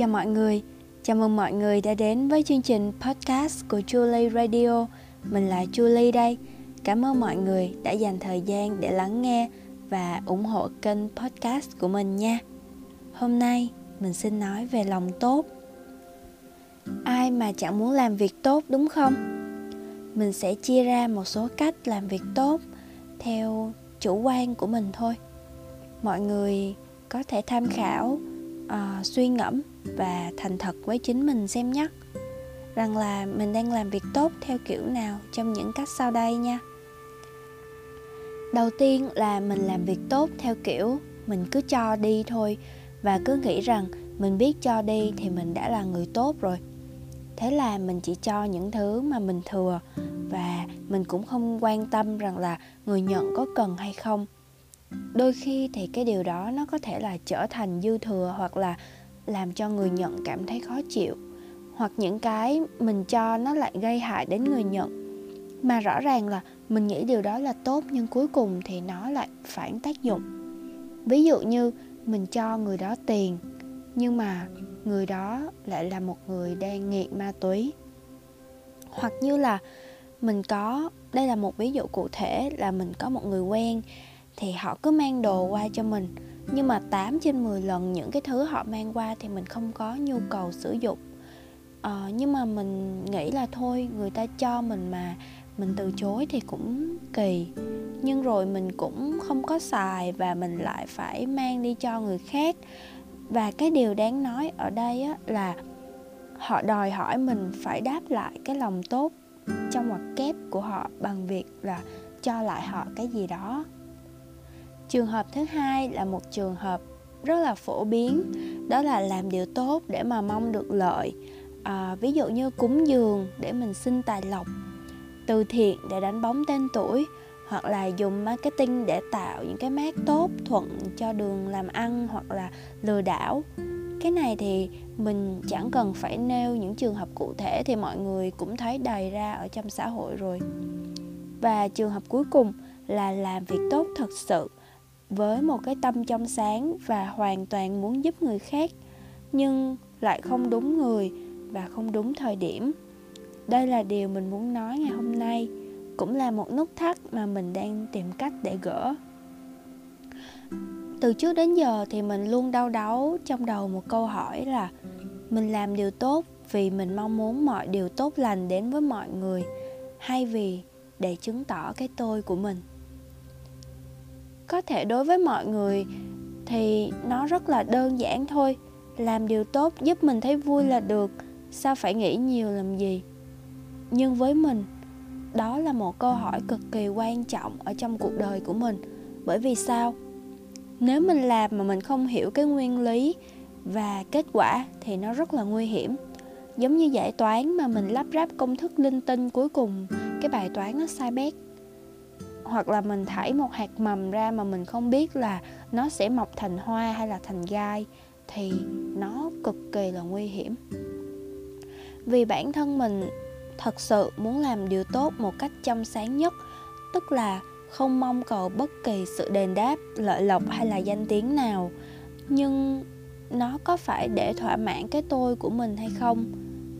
chào mọi người. Chào mừng mọi người đã đến với chương trình podcast của Julie Radio. Mình là Julie đây. Cảm ơn mọi người đã dành thời gian để lắng nghe và ủng hộ kênh podcast của mình nha. Hôm nay, mình xin nói về lòng tốt. Ai mà chẳng muốn làm việc tốt, đúng không? Mình sẽ chia ra một số cách làm việc tốt theo chủ quan của mình thôi. Mọi người có thể tham khảo uh, suy ngẫm và thành thật với chính mình xem nhé. Rằng là mình đang làm việc tốt theo kiểu nào trong những cách sau đây nha. Đầu tiên là mình làm việc tốt theo kiểu mình cứ cho đi thôi và cứ nghĩ rằng mình biết cho đi thì mình đã là người tốt rồi. Thế là mình chỉ cho những thứ mà mình thừa và mình cũng không quan tâm rằng là người nhận có cần hay không đôi khi thì cái điều đó nó có thể là trở thành dư thừa hoặc là làm cho người nhận cảm thấy khó chịu, hoặc những cái mình cho nó lại gây hại đến người nhận mà rõ ràng là mình nghĩ điều đó là tốt nhưng cuối cùng thì nó lại phản tác dụng. Ví dụ như mình cho người đó tiền, nhưng mà người đó lại là một người đang nghiện ma túy. Hoặc như là mình có, đây là một ví dụ cụ thể là mình có một người quen thì họ cứ mang đồ qua cho mình. Nhưng mà 8 trên 10 lần những cái thứ họ mang qua thì mình không có nhu cầu sử dụng. Ờ, nhưng mà mình nghĩ là thôi người ta cho mình mà mình từ chối thì cũng kỳ. Nhưng rồi mình cũng không có xài và mình lại phải mang đi cho người khác. Và cái điều đáng nói ở đây á, là họ đòi hỏi mình phải đáp lại cái lòng tốt trong ngoặc kép của họ bằng việc là cho lại họ cái gì đó trường hợp thứ hai là một trường hợp rất là phổ biến. Đó là làm điều tốt để mà mong được lợi. À, ví dụ như cúng dường để mình xin tài lộc từ thiện để đánh bóng tên tuổi hoặc là dùng marketing để tạo những cái mát tốt thuận cho đường làm ăn hoặc là lừa đảo. Cái này thì mình chẳng cần phải nêu những trường hợp cụ thể thì mọi người cũng thấy đầy ra ở trong xã hội rồi. Và trường hợp cuối cùng là làm việc tốt thật sự với một cái tâm trong sáng và hoàn toàn muốn giúp người khác, nhưng lại không đúng người và không đúng thời điểm. Đây là điều mình muốn nói ngày hôm nay, cũng là một nút thắt mà mình đang tìm cách để gỡ. Từ trước đến giờ thì mình luôn đau đáu trong đầu một câu hỏi là, mình làm điều tốt vì mình mong muốn mọi điều tốt lành đến với mọi người, hay vì để chứng tỏ cái tôi của mình? Có thể đối với mọi người thì nó rất là đơn giản thôi. Làm điều tốt giúp mình thấy vui là được. Sao phải nghĩ nhiều làm gì? Nhưng với mình, đó là một câu hỏi cực kỳ quan trọng ở trong cuộc đời của mình. Bởi vì sao? Nếu mình làm mà mình không hiểu cái nguyên lý và kết quả thì nó rất là nguy hiểm. Giống như giải toán mà mình lắp ráp công thức linh tinh cuối cùng, cái bài toán nó sai bét hoặc là mình thảy một hạt mầm ra mà mình không biết là nó sẽ mọc thành hoa hay là thành gai, thì nó cực kỳ là nguy hiểm. Vì bản thân mình thật sự muốn làm điều tốt một cách trong sáng nhất, tức là không mong cầu bất kỳ sự đền đáp, lợi lộc hay là danh tiếng nào, nhưng nó có phải để thỏa mãn cái tôi của mình hay không?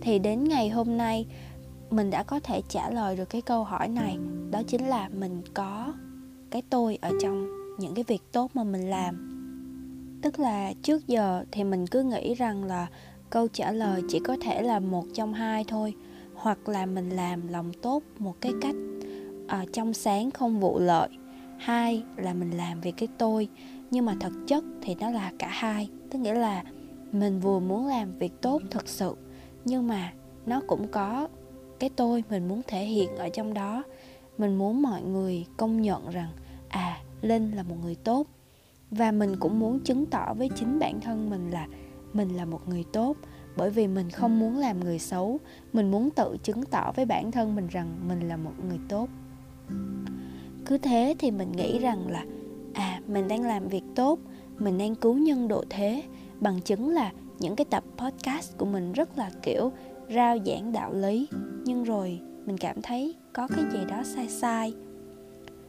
Thì đến ngày hôm nay mình đã có thể trả lời được cái câu hỏi này. Đó chính là mình có cái tôi ở trong những cái việc tốt mà mình làm. Tức là trước giờ thì mình cứ nghĩ rằng là câu trả lời chỉ có thể là một trong hai thôi hoặc là mình làm lòng tốt một cái cách à, trong sáng không vụ lợi. Hai là mình làm vì cái tôi nhưng mà thực chất thì nó là cả hai. Tức nghĩa là mình vừa muốn làm việc tốt thật sự nhưng mà nó cũng có cái tôi mình muốn thể hiện ở trong đó. Mình muốn mọi người công nhận rằng à linh là một người tốt. Và mình cũng muốn chứng tỏ với chính bản thân mình là mình là một người tốt. Bởi vì mình không muốn làm người xấu mình muốn tự chứng tỏ với bản thân mình rằng mình là một người tốt. Cứ thế thì mình nghĩ rằng là à mình đang làm việc tốt mình đang cứu nhân độ thế bằng chứng là những cái tập podcast của mình rất là kiểu rao giảng đạo lý nhưng rồi mình cảm thấy có cái gì đó sai sai.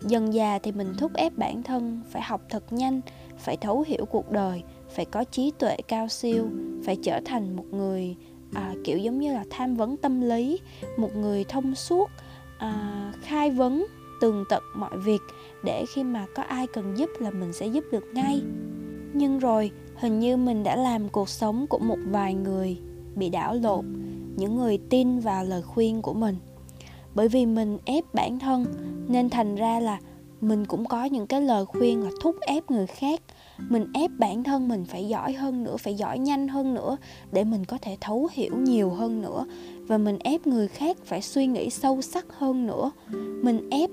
Dần già thì mình thúc ép bản thân phải học thật nhanh phải thấu hiểu cuộc đời phải có trí tuệ cao siêu phải trở thành một người à, kiểu giống như là tham vấn tâm lý một người thông suốt à, khai vấn tường tận mọi việc để khi mà có ai cần giúp là mình sẽ giúp được ngay. Nhưng rồi hình như mình đã làm cuộc sống của một vài người bị đảo lộn những người tin vào lời khuyên của mình. Bởi vì mình ép bản thân nên thành ra là mình cũng có những cái lời khuyên là thúc ép người khác. Mình ép bản thân mình phải giỏi hơn nữa phải giỏi nhanh hơn nữa để mình có thể thấu hiểu nhiều hơn nữa. Và mình ép người khác phải suy nghĩ sâu sắc hơn nữa. Mình ép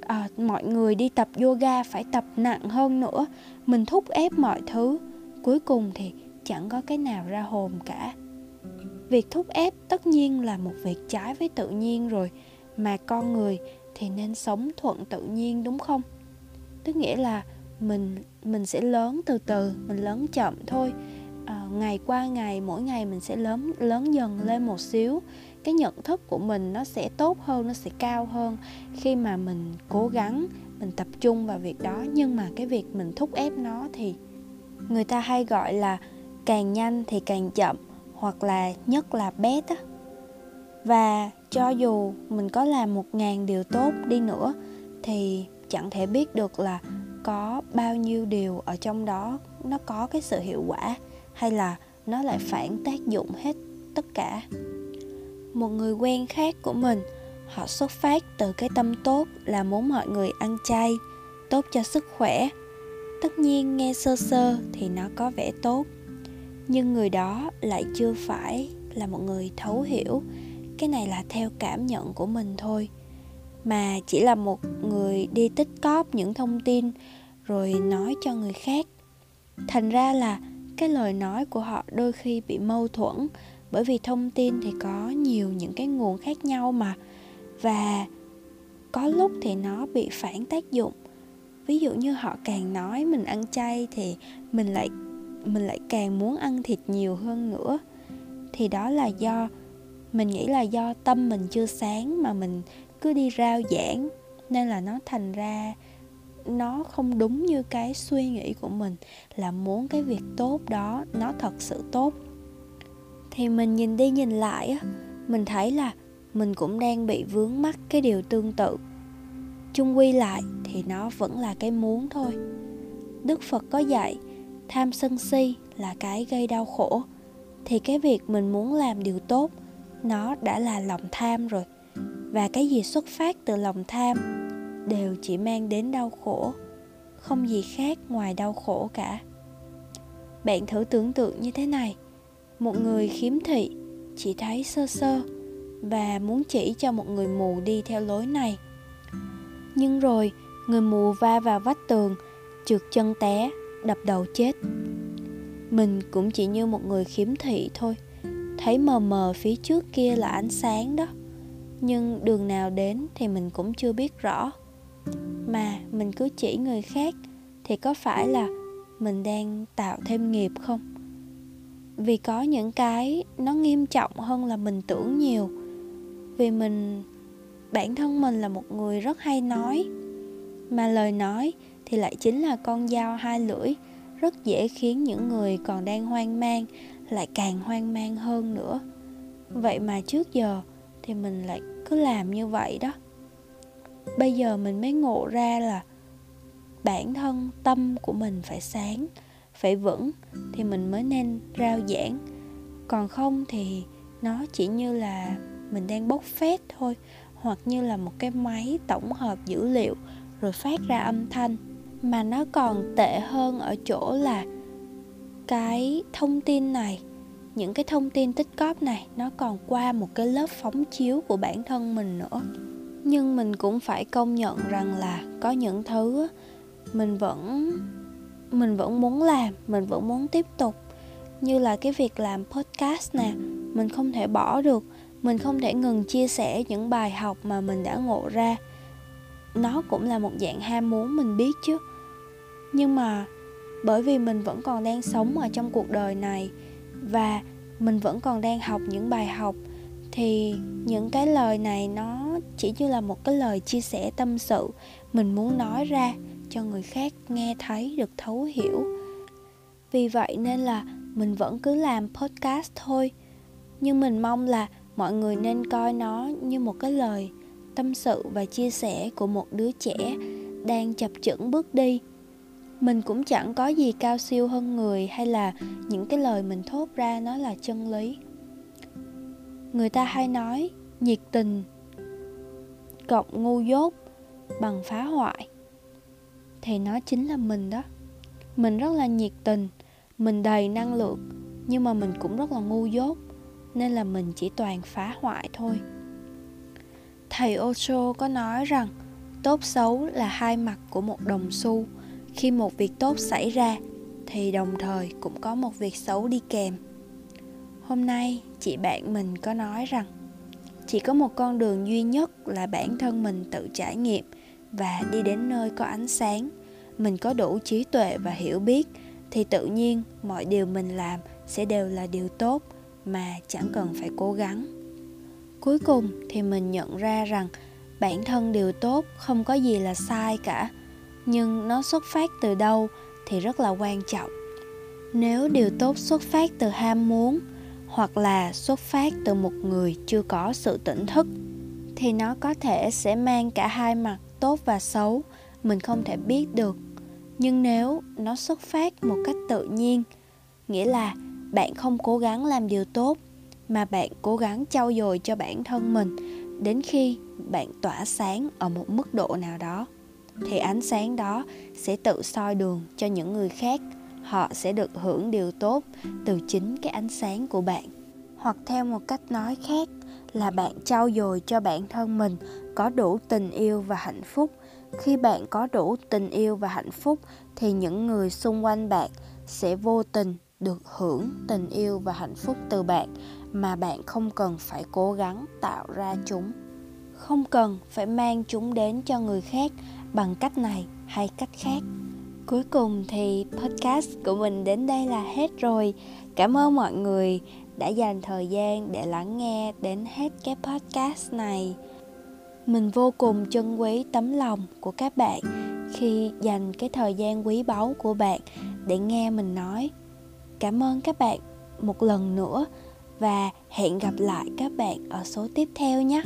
à, mọi người đi tập yoga phải tập nặng hơn nữa. Mình thúc ép mọi thứ. Cuối cùng thì chẳng có cái nào ra hồn cả việc thúc ép tất nhiên là một việc trái với tự nhiên rồi mà con người thì nên sống thuận tự nhiên đúng không? Tức nghĩa là mình mình sẽ lớn từ từ mình lớn chậm thôi. À, ngày qua ngày mỗi ngày mình sẽ lớn lớn dần lên một xíu. Cái nhận thức của mình nó sẽ tốt hơn nó sẽ cao hơn khi mà mình cố gắng mình tập trung vào việc đó. Nhưng mà cái việc mình thúc ép nó thì người ta hay gọi là càng nhanh thì càng chậm hoặc là nhất là bét á. Và cho dù mình có làm một ngàn điều tốt đi nữa, thì chẳng thể biết được là có bao nhiêu điều ở trong đó nó có cái sự hiệu quả hay là nó lại phản tác dụng hết tất cả. Một người quen khác của mình, họ xuất phát từ cái tâm tốt là muốn mọi người ăn chay, tốt cho sức khỏe. Tất nhiên nghe sơ sơ thì nó có vẻ tốt nhưng người đó lại chưa phải là một người thấu hiểu. Cái này là theo cảm nhận của mình thôi. Mà chỉ là một người đi tích cóp những thông tin rồi nói cho người khác. Thành ra là cái lời nói của họ đôi khi bị mâu thuẫn, bởi vì thông tin thì có nhiều những cái nguồn khác nhau mà. Và có lúc thì nó bị phản tác dụng. Ví dụ như họ càng nói mình ăn chay thì mình lại mình lại càng muốn ăn thịt nhiều hơn nữa. Thì đó là do, mình nghĩ là do tâm mình chưa sáng mà mình cứ đi rao giảng, nên là nó thành ra nó không đúng như cái suy nghĩ của mình là muốn cái việc tốt đó nó thật sự tốt. Thì mình nhìn đi nhìn lại á, mình thấy là mình cũng đang bị vướng mắc cái điều tương tự. Chung quy lại thì nó vẫn là cái muốn thôi. Đức phật có dạy tham sân si là cái gây đau khổ. Thì cái việc mình muốn làm điều tốt, nó đã là lòng tham rồi. Và cái gì xuất phát từ lòng tham đều chỉ mang đến đau khổ, không gì khác ngoài đau khổ cả. Bạn thử tưởng tượng như thế này, một người khiếm thị, chỉ thấy sơ sơ và muốn chỉ cho một người mù đi theo lối này. Nhưng rồi, người mù va vào vách tường, trượt chân té đập đầu chết. Mình cũng chỉ như một người khiếm thị thôi. Thấy mờ mờ phía trước kia là ánh sáng đó. Nhưng đường nào đến thì mình cũng chưa biết rõ. Mà mình cứ chỉ người khác thì có phải là mình đang tạo thêm nghiệp không? Vì có những cái nó nghiêm trọng hơn là mình tưởng nhiều. Vì mình, bản thân mình là một người rất hay nói. Mà lời nói thì lại chính là con dao hai lưỡi. Rất dễ khiến những người còn đang hoang mang lại càng hoang mang hơn nữa. Vậy mà trước giờ thì mình lại cứ làm như vậy đó. Bây giờ mình mới ngộ ra là bản thân tâm của mình phải sáng, phải vững thì mình mới nên rao giảng. Còn không thì nó chỉ như là mình đang bốc phét thôi, hoặc như là một cái máy tổng hợp dữ liệu rồi phát ra âm thanh mà nó còn tệ hơn ở chỗ là cái thông tin này, những cái thông tin tích cóp này nó còn qua một cái lớp phóng chiếu của bản thân mình nữa. Nhưng mình cũng phải công nhận rằng là có những thứ mình vẫn mình vẫn muốn làm, mình vẫn muốn tiếp tục. Như là cái việc làm podcast nè, mình không thể bỏ được, mình không thể ngừng chia sẻ những bài học mà mình đã ngộ ra. Nó cũng là một dạng ham muốn mình biết chứ nhưng mà bởi vì mình vẫn còn đang sống ở trong cuộc đời này và mình vẫn còn đang học những bài học, thì những cái lời này nó chỉ như là một cái lời chia sẻ tâm sự mình muốn nói ra cho người khác nghe thấy, được thấu hiểu. Vì vậy nên là mình vẫn cứ làm podcast thôi. Nhưng mình mong là mọi người nên coi nó như một cái lời tâm sự và chia sẻ của một đứa trẻ đang chập chững bước đi mình cũng chẳng có gì cao siêu hơn người hay là những cái lời mình thốt ra nó là chân lý. Người ta hay nói, nhiệt tình, cộng ngu dốt bằng phá hoại. Thì nó chính là mình đó. Mình rất là nhiệt tình, mình đầy năng lượng, nhưng mà mình cũng rất là ngu dốt, nên là mình chỉ toàn phá hoại thôi. Thầy Osho có nói rằng, tốt xấu là hai mặt của một đồng xu khi một việc tốt xảy ra, thì đồng thời cũng có một việc xấu đi kèm. Hôm nay, chị bạn mình có nói rằng, chỉ có một con đường duy nhất là bản thân mình tự trải nghiệm và đi đến nơi có ánh sáng, mình có đủ trí tuệ và hiểu biết, thì tự nhiên mọi điều mình làm sẽ đều là điều tốt mà chẳng cần phải cố gắng. Cuối cùng thì mình nhận ra rằng bản thân điều tốt không có gì là sai cả nhưng nó xuất phát từ đâu thì rất là quan trọng. Nếu điều tốt xuất phát từ ham muốn hoặc là xuất phát từ một người chưa có sự tỉnh thức, thì nó có thể sẽ mang cả hai mặt tốt và xấu, mình không thể biết được. Nhưng nếu nó xuất phát một cách tự nhiên, nghĩa là bạn không cố gắng làm điều tốt, mà bạn cố gắng trau dồi cho bản thân mình đến khi bạn tỏa sáng ở một mức độ nào đó thì ánh sáng đó sẽ tự soi đường cho những người khác. Họ sẽ được hưởng điều tốt từ chính cái ánh sáng của bạn. Hoặc theo một cách nói khác là bạn trau dồi cho bản thân mình có đủ tình yêu và hạnh phúc. Khi bạn có đủ tình yêu và hạnh phúc, thì những người xung quanh bạn sẽ vô tình được hưởng tình yêu và hạnh phúc từ bạn mà bạn không cần phải cố gắng tạo ra chúng. Không cần phải mang chúng đến cho người khác bằng cách này hay cách khác. Cuối cùng thì podcast của mình đến đây là hết rồi. Cảm ơn mọi người đã dành thời gian để lắng nghe đến hết cái podcast này. Mình vô cùng trân quý tấm lòng của các bạn khi dành cái thời gian quý báu của bạn để nghe mình nói. Cảm ơn các bạn một lần nữa và hẹn gặp lại các bạn ở số tiếp theo nhé.